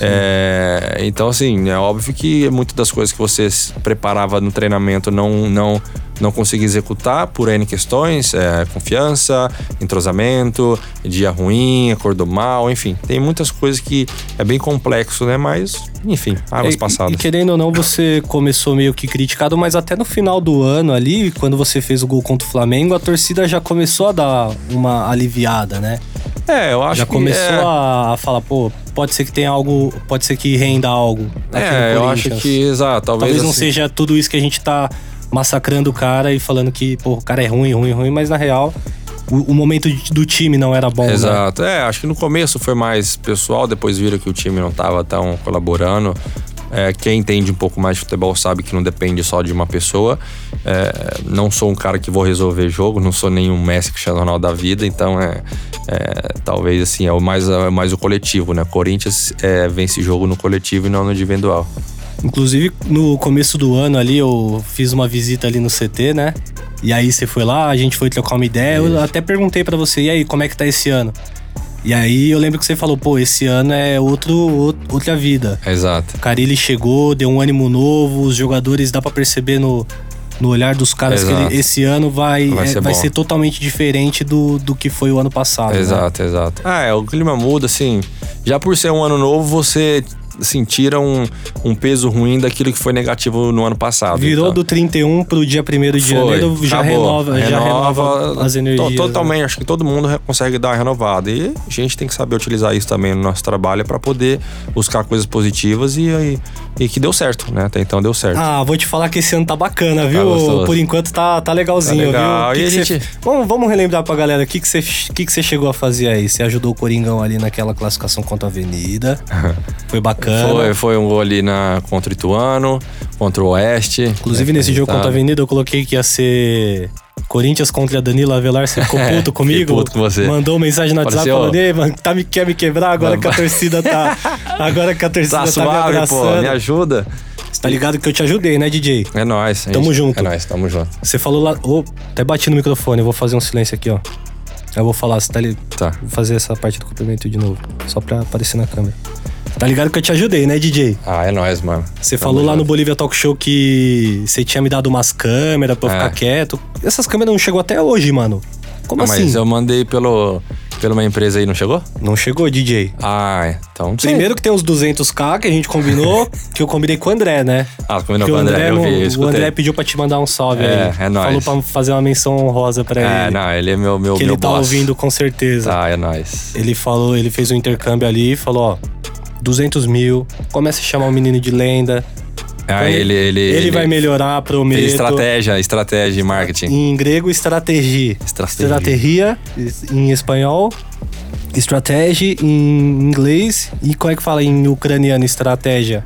É, então, assim, é óbvio que muitas das coisas que você preparava no treinamento não, não, não conseguia executar por N questões, é, confiança, entrosamento, dia ruim, acordou mal, enfim. Tem muitas coisas que é bem complexo, né? Mas, enfim, águas E- passadas. E, querendo ou não, você começou meio que criticado, mas até no final do ano ali, quando você fez o gol contra o Flamengo, a torcida já começou a dar uma aliviada, né? É, eu acho já que começou é, a, falar, pô, pode ser que tenha algo, pode ser que renda algo. É, eu acho que, exato, talvez, Talvez não assim, seja tudo isso que a gente tá massacrando o cara e falando que, pô, o cara é ruim, ruim, ruim, mas na real, o, momento do time não era bom, né? Exato. É, acho que no começo foi mais pessoal, depois viram que o time não estava tão colaborando. É, quem entende um pouco mais de futebol sabe que não depende só de uma pessoa. É, não sou um cara que vou resolver jogo, não sou nenhum Messi Cristiano Ronaldo da vida, então é, é, talvez assim, é o mais, é mais o coletivo, né? Corinthians é, vence jogo no coletivo e não no individual. Inclusive, no começo do ano ali, eu fiz uma visita ali no CT, né? E aí você foi lá, a gente foi trocar uma ideia. Eu até perguntei pra você, e aí, como é que tá esse ano? E aí eu lembro que você falou, pô, esse ano é outro, out- outra vida. Exato. O Carilli chegou, deu um ânimo novo, os jogadores dá pra perceber no, no olhar dos caras que Exato. ele- esse ano vai, Vai é, ser vai bom. ser totalmente diferente do, do que foi o ano passado. né? Exato, exato. Ah, é, o clima muda, assim. Já por ser um ano novo, você tira um, um peso ruim daquilo que foi negativo no ano passado. Virou então. do 31 pro dia 1 de janeiro, já acabou. renova, já renova as energias. To- né? Totalmente, acho que todo mundo consegue dar uma renovada. E a gente tem que saber utilizar isso também no nosso trabalho para poder buscar coisas positivas e, e, e que deu certo, né? Até então deu certo. Ah, vou te falar que esse ano tá bacana, viu? gostoso. Por enquanto tá, tá legalzinho, Tá legal. viu? E Que a que você- gente- vamos, vamos relembrar pra galera o que, que, você, que, que você chegou a fazer aí. Você ajudou o Coringão ali naquela classificação contra a Avenida. Foi bacana. Foi, foi um gol ali na, contra o Ituano, contra o Oeste. Inclusive, nesse jogo contra a Avenida, eu coloquei que ia ser Corinthians contra Danilo Avelar. Você ficou É, puto comigo? puto com você. Mandou mensagem no WhatsApp Falei assim, falando: Ei, mano, tá me, quer me quebrar agora que a torcida tá. Agora que a torcida Tá tá, me suave, pô, abraçando. me ajuda. Você tá ligado que eu te ajudei, né, DJ? É nóis. a Tamo gente- junto. É nóis, tamo junto. Você falou lá. Ô, até bati no microfone, eu vou fazer um silêncio aqui, ó. Eu vou falar, você tá li... Tá. Vou fazer essa parte do cumprimento de novo. Só pra aparecer na câmera. Tá ligado que eu te ajudei, né, DJ? Ah, é nóis, mano. Você Tamo falou lá no. Bolívia Talk Show que você tinha me dado umas câmeras pra eu É. ficar quieto. Essas câmeras não chegou até hoje, mano. Como Ah, assim? Mas eu mandei pelo, pela uma empresa aí, não chegou? Não chegou, DJ. Ah, então. Primeiro que tem os 200k que a gente combinou, que eu combinei com o André, né? Ah, combinou Que com o André, eu não- vi, eu o escutei. André pediu pra te mandar um salve É, aí. é nóis. Falou pra fazer uma menção honrosa pra É, ele. não, ele é meu, meu, que meu ele tá boss. ouvindo com certeza. Tá, é nóis. Ele falou, ele fez um intercâmbio ali e falou, ó, 200 mil, começa a chamar o menino de lenda. Ah, Quando ele, ele, Ele, vai melhorar, prometo. Estratégia, estratégia de marketing. Em grego, estratégia. Estratégia. Em espanhol. Estratégia em inglês. E como é que fala em ucraniano estratégia?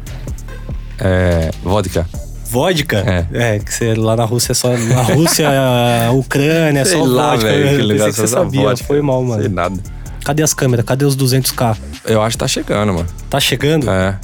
É, vodka. Vodka? É. que você lá na Rússia é só. Na Rússia, a Ucrânia, é Sei só lá, vodka. velho, que legal que você essa sabia. vodka. Foi mal, Sei mano. nada. Cadê as câmeras? Cadê os 200k? Eu acho que tá chegando, mano. Tá chegando? É.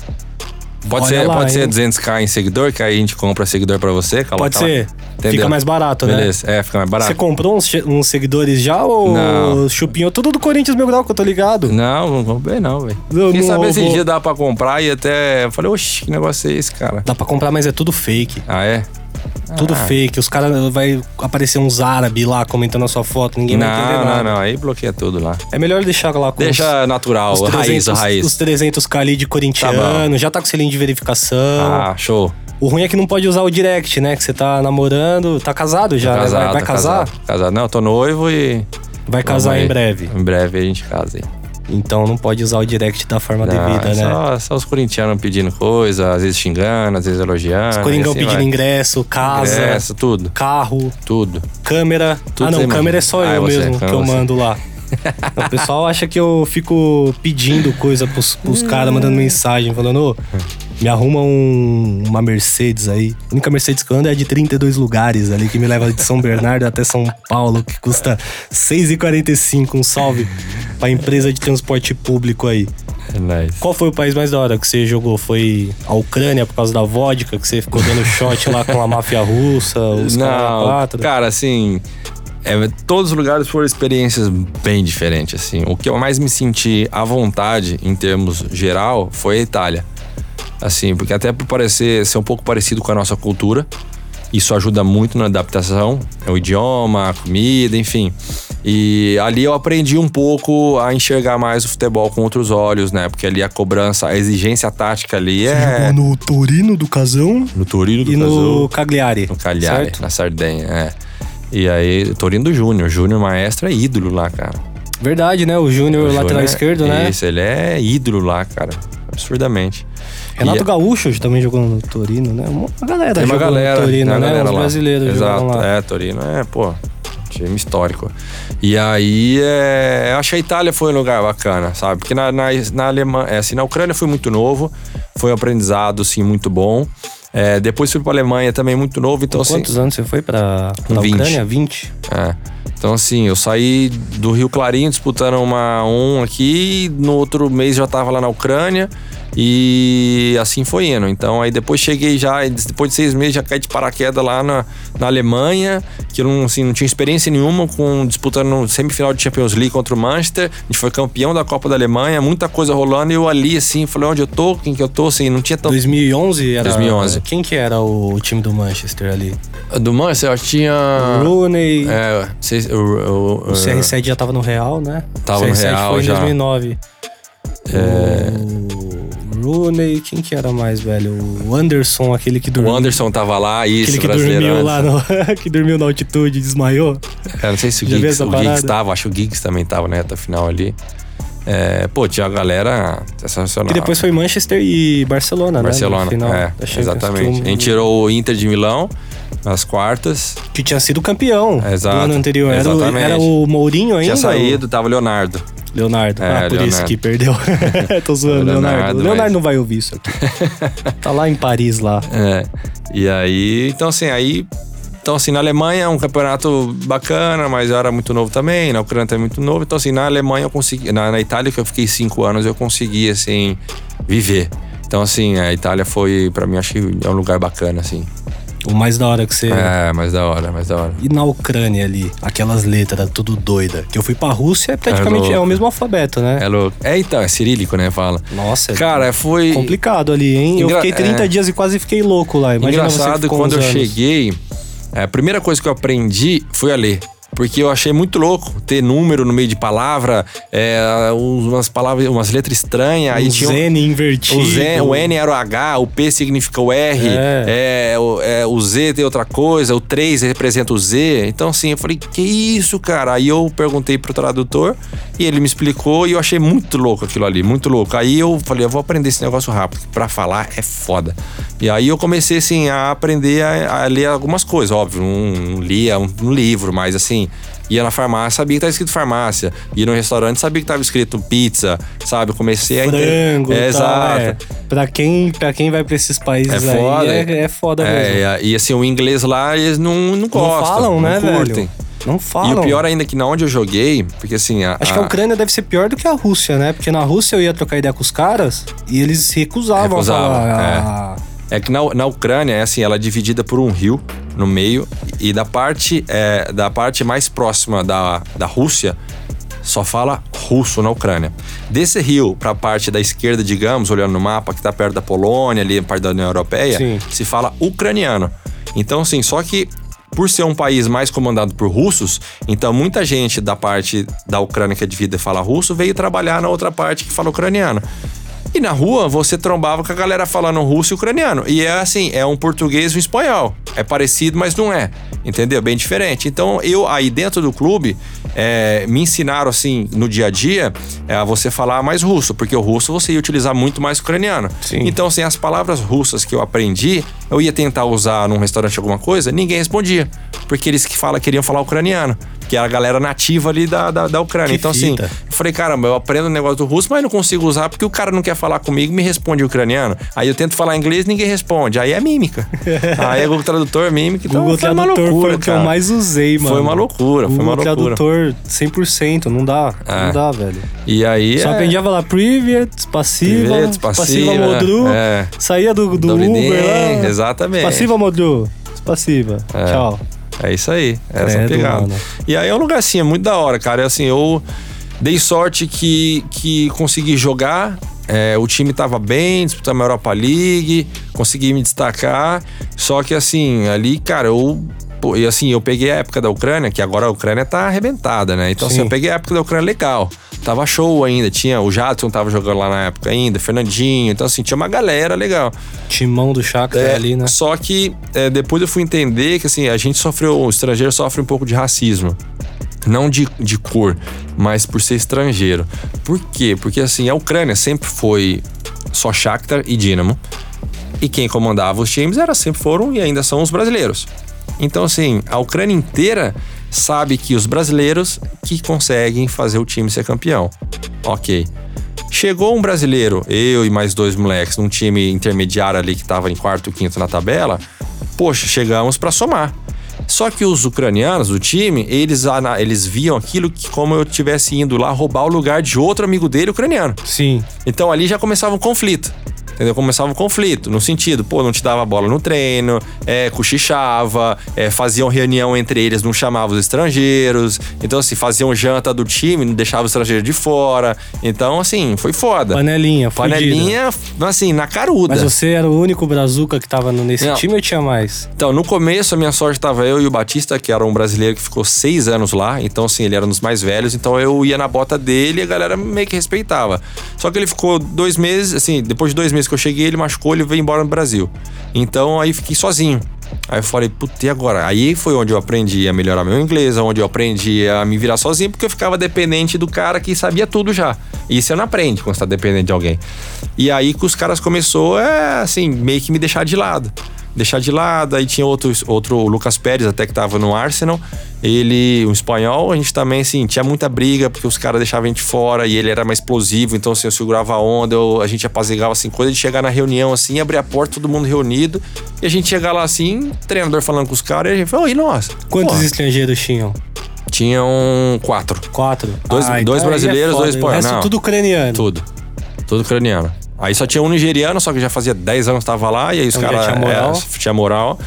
Pode Olha ser, lá, pode ser hein? 200k em seguidor, que aí a gente compra seguidor pra você. coloca Pode lá. ser. Entendeu? Fica mais barato, né? Beleza, é, fica mais barato. Você comprou uns, uns seguidores já ou Não. chupinhou tudo do Corinthians Mil Grau, que eu tô ligado? Não, não comprei não, velho. Quem não sabe esse vou- dia dá pra comprar e até... Eu falei, oxi, que negócio é esse, cara? Dá pra comprar, mas é tudo fake. Ah, é? Tudo Ah. fake. Os caras vai aparecer uns árabes lá comentando a sua foto, ninguém vai entender Não, nada. não, não. Aí bloqueia tudo lá. É melhor deixar lá com Deixa natural, os, o os raiz, 300, o raiz. os 300k ali de corintiano, já tá com selinho de verificação. Ah, show. O ruim é que não pode usar o direct, né? Que você tá namorando, tá casado já, né? Vai, casado, vai tá casar? Casado, casado. Não, eu tô noivo e... Vai casar aí. em breve. Em breve a gente casa aí. Então não pode usar o direct da forma Não, devida, é né? só, os corintianos pedindo coisa, às vezes xingando, às vezes elogiando. Coringão e assim pedindo vai. ingresso, casa, Ingresso, tudo, carro, tudo. câmera. Tudo ah, não, câmera é só Ah, é eu mesmo que câmera eu é mando lá. o pessoal acha que eu fico pedindo coisa pros, pros caras, mandando mensagem, falando, ô, me arruma um- uma Mercedes aí. A única Mercedes que eu ando é de 32 lugares ali, que me leva de São Bernardo até São Paulo, que custa 6,45. Um salve pra empresa de transporte público aí. É nice. Qual foi o país mais da hora que você jogou? Foi a Ucrânia por causa da vodka, que você ficou dando shot lá com a máfia russa, os Não, cara, assim, É, todos os lugares foram experiências bem diferentes, assim. O que eu mais me senti à vontade, em termos geral, foi a Itália. Assim, porque até por parecer ser um pouco parecido com a nossa cultura, isso ajuda muito na adaptação, é o idioma, a comida, enfim. E ali eu aprendi um pouco a enxergar mais o futebol com outros olhos, né? Porque ali a cobrança, a exigência tática ali é. Jogou no Torino do Casão No Torino do e no Cagliari. no Cagliari, certo? na Sardenha, é. E aí, Torino do Júnior. Júnior Maestro é ídolo lá, cara. Verdade, né? O Júnior, lateral é- esquerdo, né? Isso, ele é ídolo lá, cara. Absurdamente. Renato E- Gaúcho também jogou no Torino, né? Uma galera Tem uma jogou galera, no Torino, né? galera Os brasileiros Exato, lá. é, Torino é, pô, time histórico. E aí, é, eu acho que a Itália foi um lugar bacana, sabe? Porque na, na, na Alemanha, é, assim, na Ucrânia foi muito novo, foi um aprendizado, sim, muito bom. É, depois fui pra Alemanha também muito novo, então assim... Quantos anos você foi pra, pra 20. Ucrânia? 20? É. Então, assim, eu saí do Rio Clarinho disputando uma um aqui, no outro mês já tava lá na Ucrânia e assim foi indo. Então, aí depois cheguei já, depois de seis meses, já caí de paraquedas lá na, na Alemanha, que eu não, assim, não tinha experiência nenhuma com disputando semifinal de Champions League contra o Manchester. A gente foi campeão da Copa da Alemanha, muita coisa rolando e eu ali, assim, falei onde eu tô, quem que eu tô, assim, não tinha tanto. 2011 era... 2011. Quem que era o time do Manchester ali? Do Manchester, eu tinha. Rooney... É, o, o, O CR7 já tava no Real, né? Tava o no CR7 Real foi em já. 2009. O Rooney, quem que era mais, velho? O Anderson, aquele que O dormiu. Anderson tava lá, isso, Aquele que dormiu lá no, que dormiu na altitude desmaiou. É, não sei se o Já Giggs, o Giggs tava, acho que o Giggs também tava na reta final ali. É, pô, tinha a galera sensacional. Que depois foi Manchester e Barcelona, né? Barcelona, No final é, exatamente. A gente tirou o Inter de Milão nas quartas, Que tinha sido campeão Exato, do ano anterior. Era o, exatamente. era o Mourinho ainda? tinha saído, tava o Leonardo. Leonardo. É, ah, por Leonardo. isso que perdeu. Tô zoando, Leonardo, Leonardo. mas- Leonardo não vai ouvir isso aqui. tá lá em Paris, lá. É. E aí, então assim, aí. Então, assim, na Alemanha é um campeonato bacana, mas eu era muito novo também, na Ucrânia também muito novo. Então, assim, na Alemanha eu consegui. Na, na Itália, que eu fiquei cinco anos, eu consegui, assim, viver. Então, assim, a Itália foi, pra mim, acho que é um lugar bacana, assim. O mais da hora que você... É, mais da hora, mais da hora. E na Ucrânia ali, aquelas letras tudo doida. Que eu fui pra Rússia, é praticamente louco. é, o mesmo alfabeto, né? É louco. É, então, é cirílico, né? Fala. Nossa, é Cara, foi. complicado ali, hein? Eu Engra- fiquei 30 é. dias e quase fiquei louco lá. Imagina Engraçado, quando eu anos. cheguei, a primeira coisa que eu aprendi foi a ler. Porque eu achei muito louco ter número no meio de palavra, é, umas palavras, umas letras estranhas. aí Um tinha um- Zen invertido. o, Z, o N era o H, o P significa o R, É. é, é, Z tem outra coisa, o 3 representa o Z. Então, assim, eu falei, que isso, cara? Aí eu perguntei pro tradutor e ele me explicou e eu achei muito louco aquilo ali, muito louco. Aí eu falei, eu vou aprender esse negócio rápido, pra falar é foda. E aí eu comecei, assim, a aprender a, a ler algumas coisas, óbvio, não lia um, um livro, mas assim. Ia na farmácia, sabia que tava escrito farmácia. Ia no restaurante, sabia que tava escrito pizza, sabe? Comecei a entender. Frango, É, exato. é. Pra, quem, pra quem vai pra esses países É foda. aí, é, é foda mesmo. É, e, e assim, o inglês lá, eles não, não não gostam. falam, né, não curtem. velho? Não falam. E o pior ainda é que na onde eu joguei, porque assim. A, Acho que a Ucrânia deve ser pior do que a Rússia, né? Porque na Rússia eu ia trocar ideia com os caras e eles recusavam, Recusavam, a falar. ah, É que na, na Ucrânia, é assim, ela é dividida por um rio no meio, e da parte, é, da parte mais próxima da, da Rússia, só fala russo na Ucrânia. Desse rio para a parte da esquerda, digamos, olhando no mapa, que está perto da Polônia, ali, parte da União Europeia, Sim. se fala ucraniano. Então, assim, só que por ser um país mais comandado por russos, então muita gente da parte da Ucrânia que é divida e fala russo veio trabalhar na outra parte que fala ucraniano. E na rua você trombava com a galera falando russo e ucraniano. E é assim, é um português e um espanhol. É parecido, mas não é. Entendeu? Bem diferente. Então eu aí dentro do clube é, me ensinaram assim no dia a dia é, a você falar mais russo, porque o russo você ia utilizar muito mais ucraniano. Sim. Então assim as palavras russas que eu aprendi, eu ia tentar usar num restaurante alguma coisa, ninguém respondia, porque eles que fala queriam falar ucraniano, que era a galera nativa ali da, da, da Ucrânia. Que então assim, fita. eu falei, caramba, eu aprendo o negócio do russo, mas não consigo usar porque o cara não quer falar comigo me responde ucraniano. Aí eu tento falar inglês ninguém responde. Aí é mímica. Aí é Google Tradutor, mímica. Então Google foi uma Tradutor loucura, foi o que eu cara. mais usei, mano. Foi uma loucura, foi uma loucura. Tradutor 100%, não dá. É. Não dá, velho. E aí Só é... aprendi a falar Privet, Spassiva, Privet, Spassiva, Modru, é. saía do, do Uber lá. exatamente. Spassiva Modru, Spassiva, É. tchau. É isso aí. É essa Credo, pegada. mano. E aí é um lugar assim, é muito da hora, cara. É assim, eu dei sorte que, que consegui jogar. é, o time tava bem, disputamos a Europa League, consegui me destacar. Só que assim, ali, cara, eu. E assim, eu peguei a época da Ucrânia, que agora a Ucrânia tá arrebentada, né? Então, assim, Sim. eu peguei a época da Ucrânia legal. Tava show ainda, tinha o Jadson tava jogando lá na época ainda, Fernandinho, então assim, tinha uma galera legal. Timão do Shakhtar É, ali, né? Só que é, depois eu fui entender que assim, a gente sofreu, o estrangeiro sofre um pouco de racismo. Não de, de cor, mas por ser estrangeiro. Por quê? Porque assim, a Ucrânia sempre foi só Shakhtar e Dinamo. E quem comandava os times era sempre foram e ainda são os brasileiros. Então assim, a Ucrânia inteira sabe que os brasileiros que conseguem fazer o time ser campeão. OK. Chegou um brasileiro, eu e mais dois moleques, num time intermediário ali que tava em quarto, quinto na tabela. Poxa, chegamos pra somar. Só que os ucranianos do time, eles, eles viam aquilo que como eu tivesse indo lá roubar o lugar de outro amigo dele ucraniano. Sim. Então ali já começava um conflito. Entendeu? Começava um conflito, no sentido, pô, não te dava bola no treino, é, cochichava, é, faziam reunião entre eles, não chamavam os estrangeiros. Então, assim, faziam janta do time, não deixava o estrangeiro de fora. Então, assim, foi foda. Panelinha. Panelinha, assim, na caruda. Mas você era o único brazuca que tava nesse Não. time ou tinha mais? Então, no começo, a minha sorte tava eu e o Batista, que era um brasileiro que ficou seis anos lá. Então, assim, ele era um dos mais velhos. Então, eu ia na bota dele e a galera meio que respeitava. Só que ele ficou dois meses, assim, depois de dois meses que eu cheguei, ele machucou, ele veio embora no Brasil. Então, aí fiquei sozinho. Aí eu falei, puta, e agora? Aí foi onde eu aprendi a melhorar meu inglês, onde eu aprendi a me virar sozinho, porque eu ficava dependente do cara que sabia tudo já. E isso você não aprende quando você tá dependente de alguém. E aí que os caras começou é, assim, meio que me deixar de lado deixar de lado. Aí tinha outro, outro o Lucas Pérez, até que tava no Arsenal. Ele, um espanhol, a gente também, assim, tinha muita briga, porque os caras deixavam a gente fora e ele era mais explosivo, então, assim, eu segurava a onda, eu- a gente apazigava, assim, coisa de chegar na reunião, assim, abrir a porta, todo mundo reunido, e a gente chegar lá, assim, treinador falando com os caras, e a gente falou, oi, nossa. Quantos Porra, estrangeiros tinham? Tinham quatro. Quatro? Dois- então dois aí é brasileiros, foda. dois O espanhóis. resto Não. tudo ucraniano. Tudo. Tudo ucraniano. Aí só tinha um nigeriano, só que já fazia 10 anos que tava lá, e aí os Então caras. tinha moral. É, tinha moral.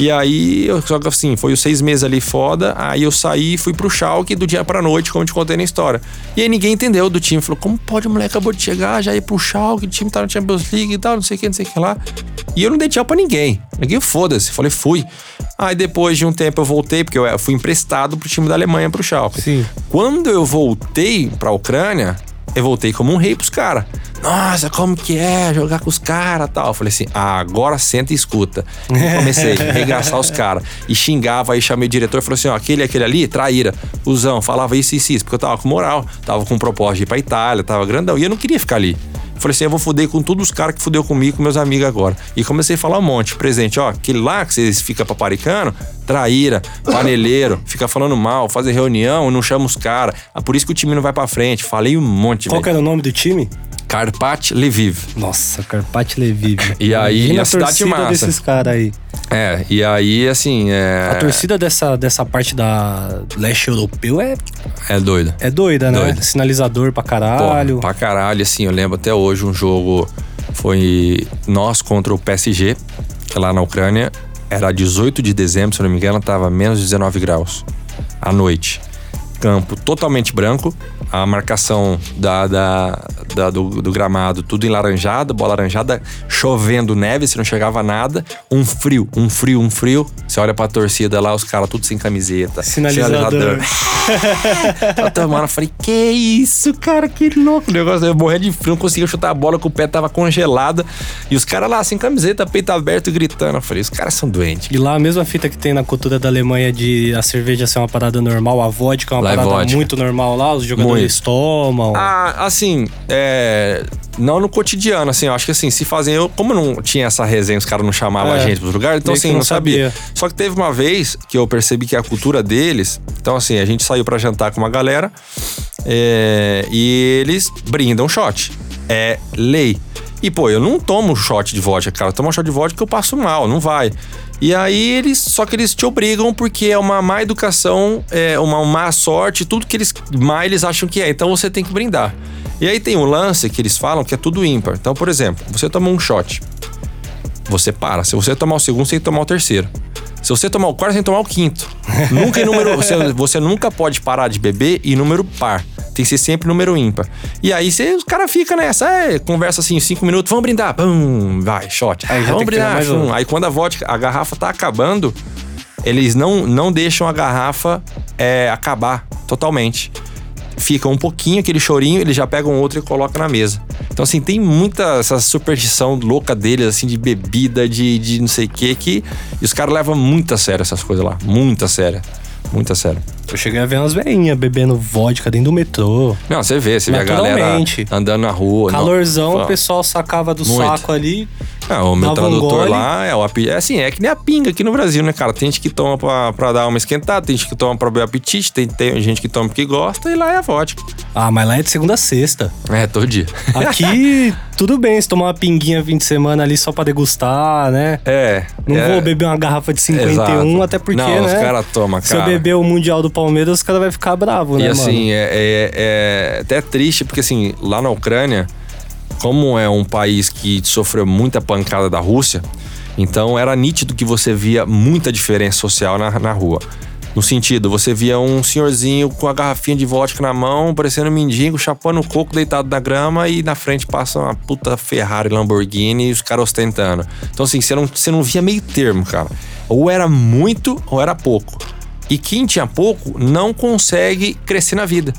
E aí, eu- só que assim, foi os seis meses ali foda. Aí eu saí e fui pro Schalke do dia pra noite, como eu te contei na história. E aí ninguém entendeu do time. Falou, como pode o moleque acabou de chegar, já ir pro Schalke, o time tá na Champions League e tal, não sei o que, não sei o que lá. E eu não dei tchau pra ninguém. Ninguém foda-se. Falei, fui. Aí depois de um tempo eu voltei, porque eu fui emprestado pro time da Alemanha, pro Schalke. Sim. Quando eu voltei pra Ucrânia, eu voltei como um rei pros caras. Nossa, como que é jogar com os caras tal. Eu falei assim, ah, agora senta e escuta. E comecei a arregaçar os caras. E xingava, aí chamei o diretor e falou assim: ó, aquele aquele ali, traíra. Usão, falava isso, isso, isso, porque eu tava com moral. Tava com propósito de ir pra Itália, tava grandão. E eu não queria ficar ali. Falei assim, eu vou foder com todos os caras que fudeu comigo, com meus amigos agora. E comecei a falar um monte. Presente, ó, aquele lá que vocês ficam paparicando, traíra, paneleiro, fica falando mal, fazer reunião, não chama os caras. Ah, por isso que o time não vai pra frente. Falei um monte, Qual velho. era o nome do time? Karpat Lviv. Nossa, Carpati Leviv. E aí, Imagina a cidade torcida massa. desses caras aí. É, e aí, assim, é... A torcida dessa, dessa parte da leste europeu é, É doido. é doida, né? Doida. Sinalizador pra caralho. Pô, pra caralho, assim, eu lembro até hoje um jogo foi nós contra o PSG, lá na Ucrânia. Era 18 de dezembro, se não me engano, tava menos 19 graus à noite. Campo totalmente branco, a marcação da, da, da- do, do gramado tudo enlaranjado, bola laranjada, chovendo neve, se não chegava nada, um frio, um frio, um frio. Você olha pra torcida lá, os caras tudo sem camiseta. Sinalizador. Eu tomando, eu falei, que isso, cara, que louco. O negócio, eu morria de frio, não conseguia chutar a bola, que o pé tava congelado. E os caras lá, sem camiseta, peito aberto, gritando. Eu falei, os caras são doentes. E lá a mesma fita que tem na cultura da Alemanha de a cerveja ser uma parada normal, a vodka é uma Lá é parada vodka. muito normal lá, os jogadores tomam. Ah, assim, é. Não no cotidiano, assim, eu acho que assim, se fazem. Eu, como não tinha essa resenha, os caras não chamavam É, a gente pros lugares, então assim, não não sabia. sabia. Só que teve uma vez que eu percebi que a cultura deles. Então, assim, a gente saiu pra jantar com uma galera é, e eles brindam shot. É lei. E, pô, eu não tomo shot de vodka, cara. Eu tomo um shot de vodka que eu passo mal, não vai. E aí eles. Só que eles te obrigam porque é uma má educação, é uma má sorte, tudo que eles. Má eles acham que é. Então você tem que brindar. E aí tem um lance que eles falam que é tudo ímpar. Então, por exemplo, você toma um shot. Você para. Se você tomar o segundo, você tem que tomar o terceiro. Se você tomar o quarto, você tem que tomar o quinto. nunca em número. Você, você nunca pode parar de beber em número par. Tem que ser sempre número ímpar. E aí você, os caras ficam nessa, é, conversa assim, cinco minutos, vamos brindar. Pum, vai, shot. Aí vamos brindar. um. Aí quando a vodka, a garrafa tá acabando, eles não, não deixam a garrafa é, acabar totalmente. Fica um pouquinho aquele chorinho, eles já pegam outro e colocam na mesa. Então, assim, tem muita essa superstição louca deles, assim, de bebida, de, de não sei o que, que. E os caras levam muito a sério essas coisas lá. Muito a sério. Muito a sério. Eu cheguei a ver umas veinhas bebendo vodka dentro do metrô. Não, você vê, você vê a galera andando na rua. não- Calorzão, Fala. o pessoal sacava do Muito. saco ali. Não, o meu um tradutor gole. lá é o É assim, é que nem a pinga aqui no Brasil, né, cara? Tem gente que toma pra, pra dar uma esquentada, tem gente que toma pra ver apetite, tem, tem gente que toma porque gosta, e lá é a vodka. Ah, mas lá é de segunda a sexta. É, todo dia. Aqui, tudo bem, se tomar uma pinguinha fim de semana ali só pra degustar, né? É. Não é, vou beber uma garrafa de 51, exato. até porque, Não, né? os caras tomam, Se eu cara. beber o Mundial do Palmeiras, os caras vão ficar bravos, E né, assim, mano? é, é- é até triste, porque assim, lá na Ucrânia, como é um país que sofreu muita pancada da Rússia, então era nítido que você via muita diferença social na, na rua. No sentido, você via um senhorzinho com a garrafinha de vodka na mão, parecendo um mendigo, chapando o coco deitado na grama e na frente passa uma puta Ferrari, Lamborghini e os caras ostentando. Então assim, você não, você não via meio termo, cara. Ou era muito ou era pouco. E quem tinha pouco não consegue crescer na vida.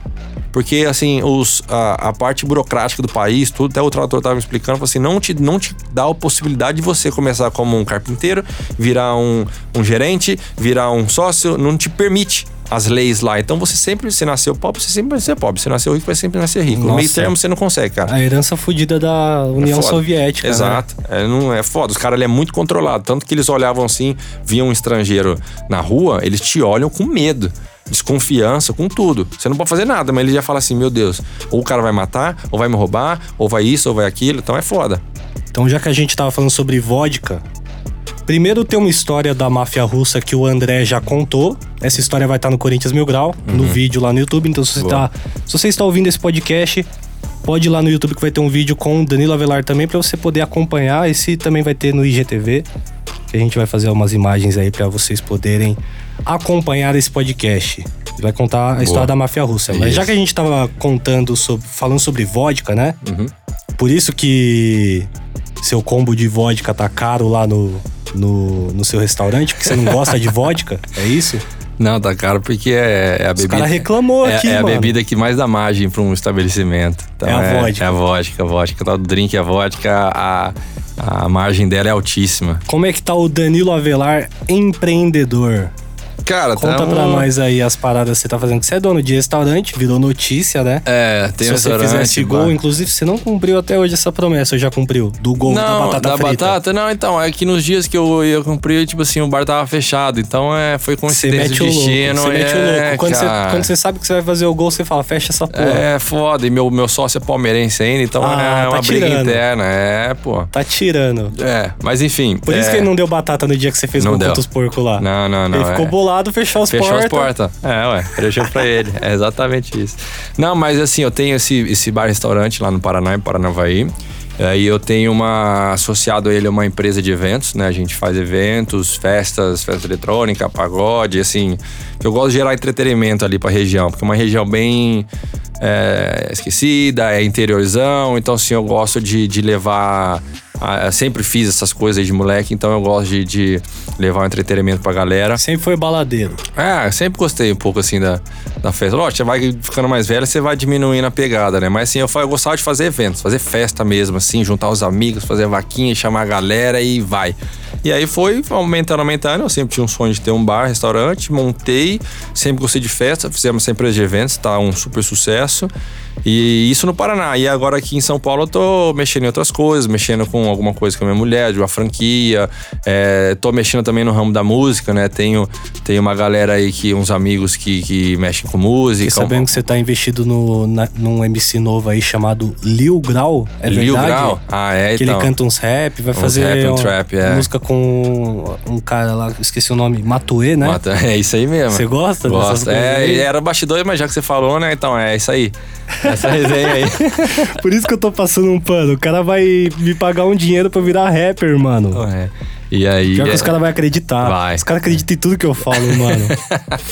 Porque, assim, os, a, a parte burocrática do país, tudo, até o tradutor estava me explicando, falou assim, não te, não te dá a possibilidade de você começar como um carpinteiro, virar um, um gerente, virar um sócio, não te permite as leis lá. Então você sempre, você nasceu pobre, você sempre vai ser pobre. Você nasceu rico, vai sempre nascer rico. No Nossa. meio termo você não consegue, cara. A herança fudida da União É. Soviética. né? Exato. É, não, é foda. Os caras ali é muito controlado. Tanto que eles olhavam assim, viam um estrangeiro na rua, eles te olham com medo. Desconfiança, com tudo. Você não pode fazer nada, mas ele já fala assim: meu Deus, ou o cara vai matar, ou vai me roubar, ou vai isso, ou vai aquilo. Então é foda. Então, já que a gente tava falando sobre vodka, primeiro tem uma história da máfia russa que o André já contou. Essa história vai estar no Corinthians Mil Grau, no vídeo lá no YouTube. Então, se você, Boa. tá, se você está ouvindo esse podcast, pode ir lá no YouTube que vai ter um vídeo com o Danilo Avelar também para você poder acompanhar. Esse também vai ter no IGTV, que a gente vai fazer umas imagens aí para vocês poderem acompanhar esse podcast. Vai contar a história da máfia russa. Mas já Isso. que a gente tava contando sobre, falando sobre vodka, né? Uhum. Por isso que seu combo de vodka tá caro lá no, no, no seu restaurante, porque você não gosta de vodka? É isso? Não, tá caro porque é, é a bebida. cara reclamou é, aqui, é a mano. bebida que mais dá margem pra um estabelecimento. Então, É a vodka. É a vodka, a vodka. Tal do drink, a vodka, a, a margem dela é altíssima. Como é que tá o Danilo Avelar, empreendedor? Cara, Conta tamo- pra nós aí as paradas que você tá fazendo. Você é dono de restaurante, virou notícia, né? É, tem Se você restaurante, fizesse bar. gol, inclusive, você não cumpriu até hoje essa promessa, ou já cumpriu? Do gol da Não, batata da frita. batata, não, então, é que nos dias que eu ia cumprir, tipo assim, o bar tava fechado, então é, foi Você coincidência louco. destino. Você mete o é, louco. Quando você, quando você sabe que você vai fazer o gol, você fala, fecha essa porra. É foda, e meu, meu sócio é palmeirense ainda, então Ah, é tá uma briga tirando. interna, é, pô. Tá tirando. É, mas enfim. Por isso é, que ele não deu batata no dia que você fez Não gol deu. contra os porcos lá. Não, não, não. Ele ficou é. Bolado, fechou as Fechou portas. as portas. É, ué, fechou pra ele. É exatamente isso. Não, mas assim, eu tenho esse, esse bar-restaurante lá no Paraná, em Paranavaí. Aí eu tenho uma associado a ele uma empresa de eventos, né? A gente faz eventos, festas, festa eletrônica, pagode, assim. Eu gosto de gerar entretenimento ali pra região, porque é uma região bem é, esquecida, é interiorzão, então assim, eu gosto de, de levar. A- eu sempre fiz essas coisas de moleque, então eu gosto de, de levar um entretenimento pra galera. Sempre foi baladeiro. É, sempre gostei um pouco assim da, da festa. Lógico, você vai ficando mais velho, você vai diminuindo a pegada, né? Mas assim, eu, eu gostava de fazer eventos, fazer festa mesmo, assim, juntar os amigos, fazer vaquinha, chamar a galera e vai. E aí foi aumentando, aumentando. Eu sempre tinha um sonho de ter um bar, restaurante, montei, sempre gostei de festa, fizemos essa empresa de eventos, tá um super sucesso. E isso no Paraná. E agora aqui em São Paulo eu tô mexendo em outras coisas, mexendo com alguma coisa com a minha mulher, de uma franquia. É, tô mexendo também no ramo da música, né? Tenho, tenho uma galera aí que, uns amigos que, que mexem com música. Fiquei sabendo que você tá investido no, na, num MC novo aí chamado Lil Grau. É Lil verdade? Grau? Ah, é, Que então. ele canta uns rap, vai Uns fazer rap, um trap, é. música com um cara lá, esqueci o nome, Matuê, né? Mata- É isso aí mesmo. Você gosta coisas É, era bastidor, mas já que você falou, né? Então é isso aí. Essa resenha aí. Por isso que eu tô passando um pano. O cara vai me pagar um dinheiro pra eu virar rapper, mano. É. E aí. Pior que é- os caras vão acreditar. Vai. Os caras acreditam em tudo que eu falo, mano.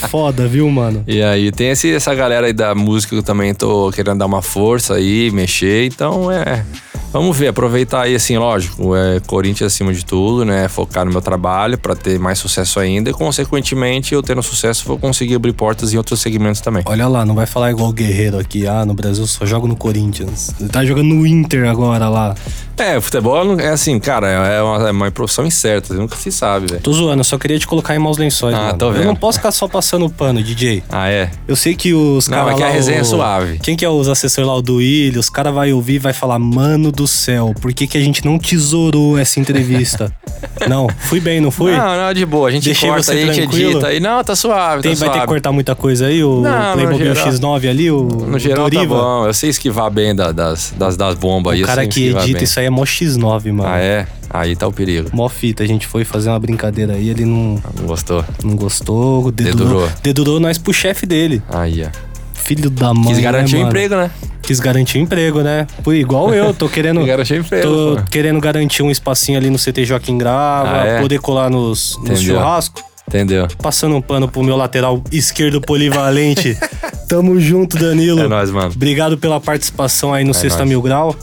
Foda, viu, mano? E aí tem esse, essa galera aí da música que eu também tô querendo dar uma força aí, mexer. Então é. Vamos ver, aproveitar aí, assim, lógico, é Corinthians acima de tudo, né? Focar no meu trabalho pra ter mais sucesso ainda e, consequentemente, eu tendo sucesso, vou conseguir abrir portas em outros segmentos também. Olha lá, não vai falar igual o Guerreiro aqui. Ah, no Brasil só joga no Corinthians. Ele tá jogando no Inter agora lá. É, futebol é assim, cara, é uma, é uma profissão incerta, nunca se sabe, velho. Tô zoando, eu só queria te colocar em maus lençóis, Ah, mano. tô Eu vendo. não posso ficar só passando pano, DJ. Ah, é? Eu sei que os Não, caras é que a resenha é o- suave. Quem que é os assessores lá, o do Willi, os caras vai ouvir e vai falar, mano do céu, por que que a gente não tesourou essa entrevista? não, fui bem, não fui? Não, não, de boa. A gente Deixei corta você aí, a gente tranquilo? edita aí. Não, tá suave, Tem, tá vai ter que cortar muita coisa aí, o Não, Playmobil no geral- X9 ali, o No geral Doriva. tá bom. Eu sei esquivar bem da- das, das, das bombas aí. O cara que edita bem. isso aí é mó X9, mano. Ah, é? Aí tá o perigo. Mó fita, a gente foi fazer uma brincadeira aí, ele não, Não gostou? não gostou, dedurou, Dedurou. dedurou nós pro chefe dele. Aí, ó. Filho da mãe, Quis garantir né, o emprego, né? Quis garantir emprego, né? Pô, igual eu, tô querendo... Garantir emprego, Tô pô. querendo garantir um espacinho ali no CT Joaquim Grava, Ah, é? poder colar nos, nos Entendeu. churrascos. Entendeu? Passando um pano pro meu lateral esquerdo polivalente. Tamo junto, Danilo. É nóis, mano. Obrigado pela participação aí no Sexta nóis. Mil Grau.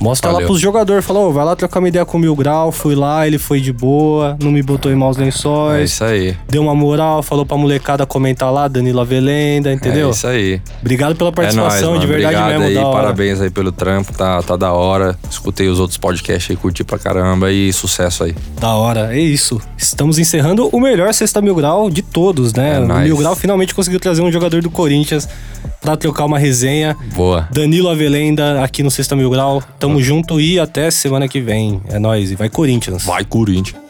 Mostra lá Valeu. pros jogadores. Falou, "Ô, vai lá trocar uma ideia com o Mil Grau. Fui lá, ele foi de boa, não me botou em maus É lençóis. isso aí. deu uma moral, falou pra molecada comentar lá, Danilo Avelenda, entendeu? É isso aí. Obrigado pela É nóis, participação, mano. de verdade Obrigado mesmo. aí, parabéns aí pelo trampo, tá, tá da hora. Escutei os outros podcasts aí, curti pra caramba e sucesso aí. Da hora, é isso. Estamos encerrando o melhor Sexta Mil Grau de todos, né? É o nóis. Mil Grau finalmente conseguiu trazer um jogador do Corinthians pra trocar uma resenha. Boa. Danilo Avelenda aqui no Sexta Mil Grau. Tamo junto e até semana que vem. É nóis. E vai Corinthians. Vai, Corinthians.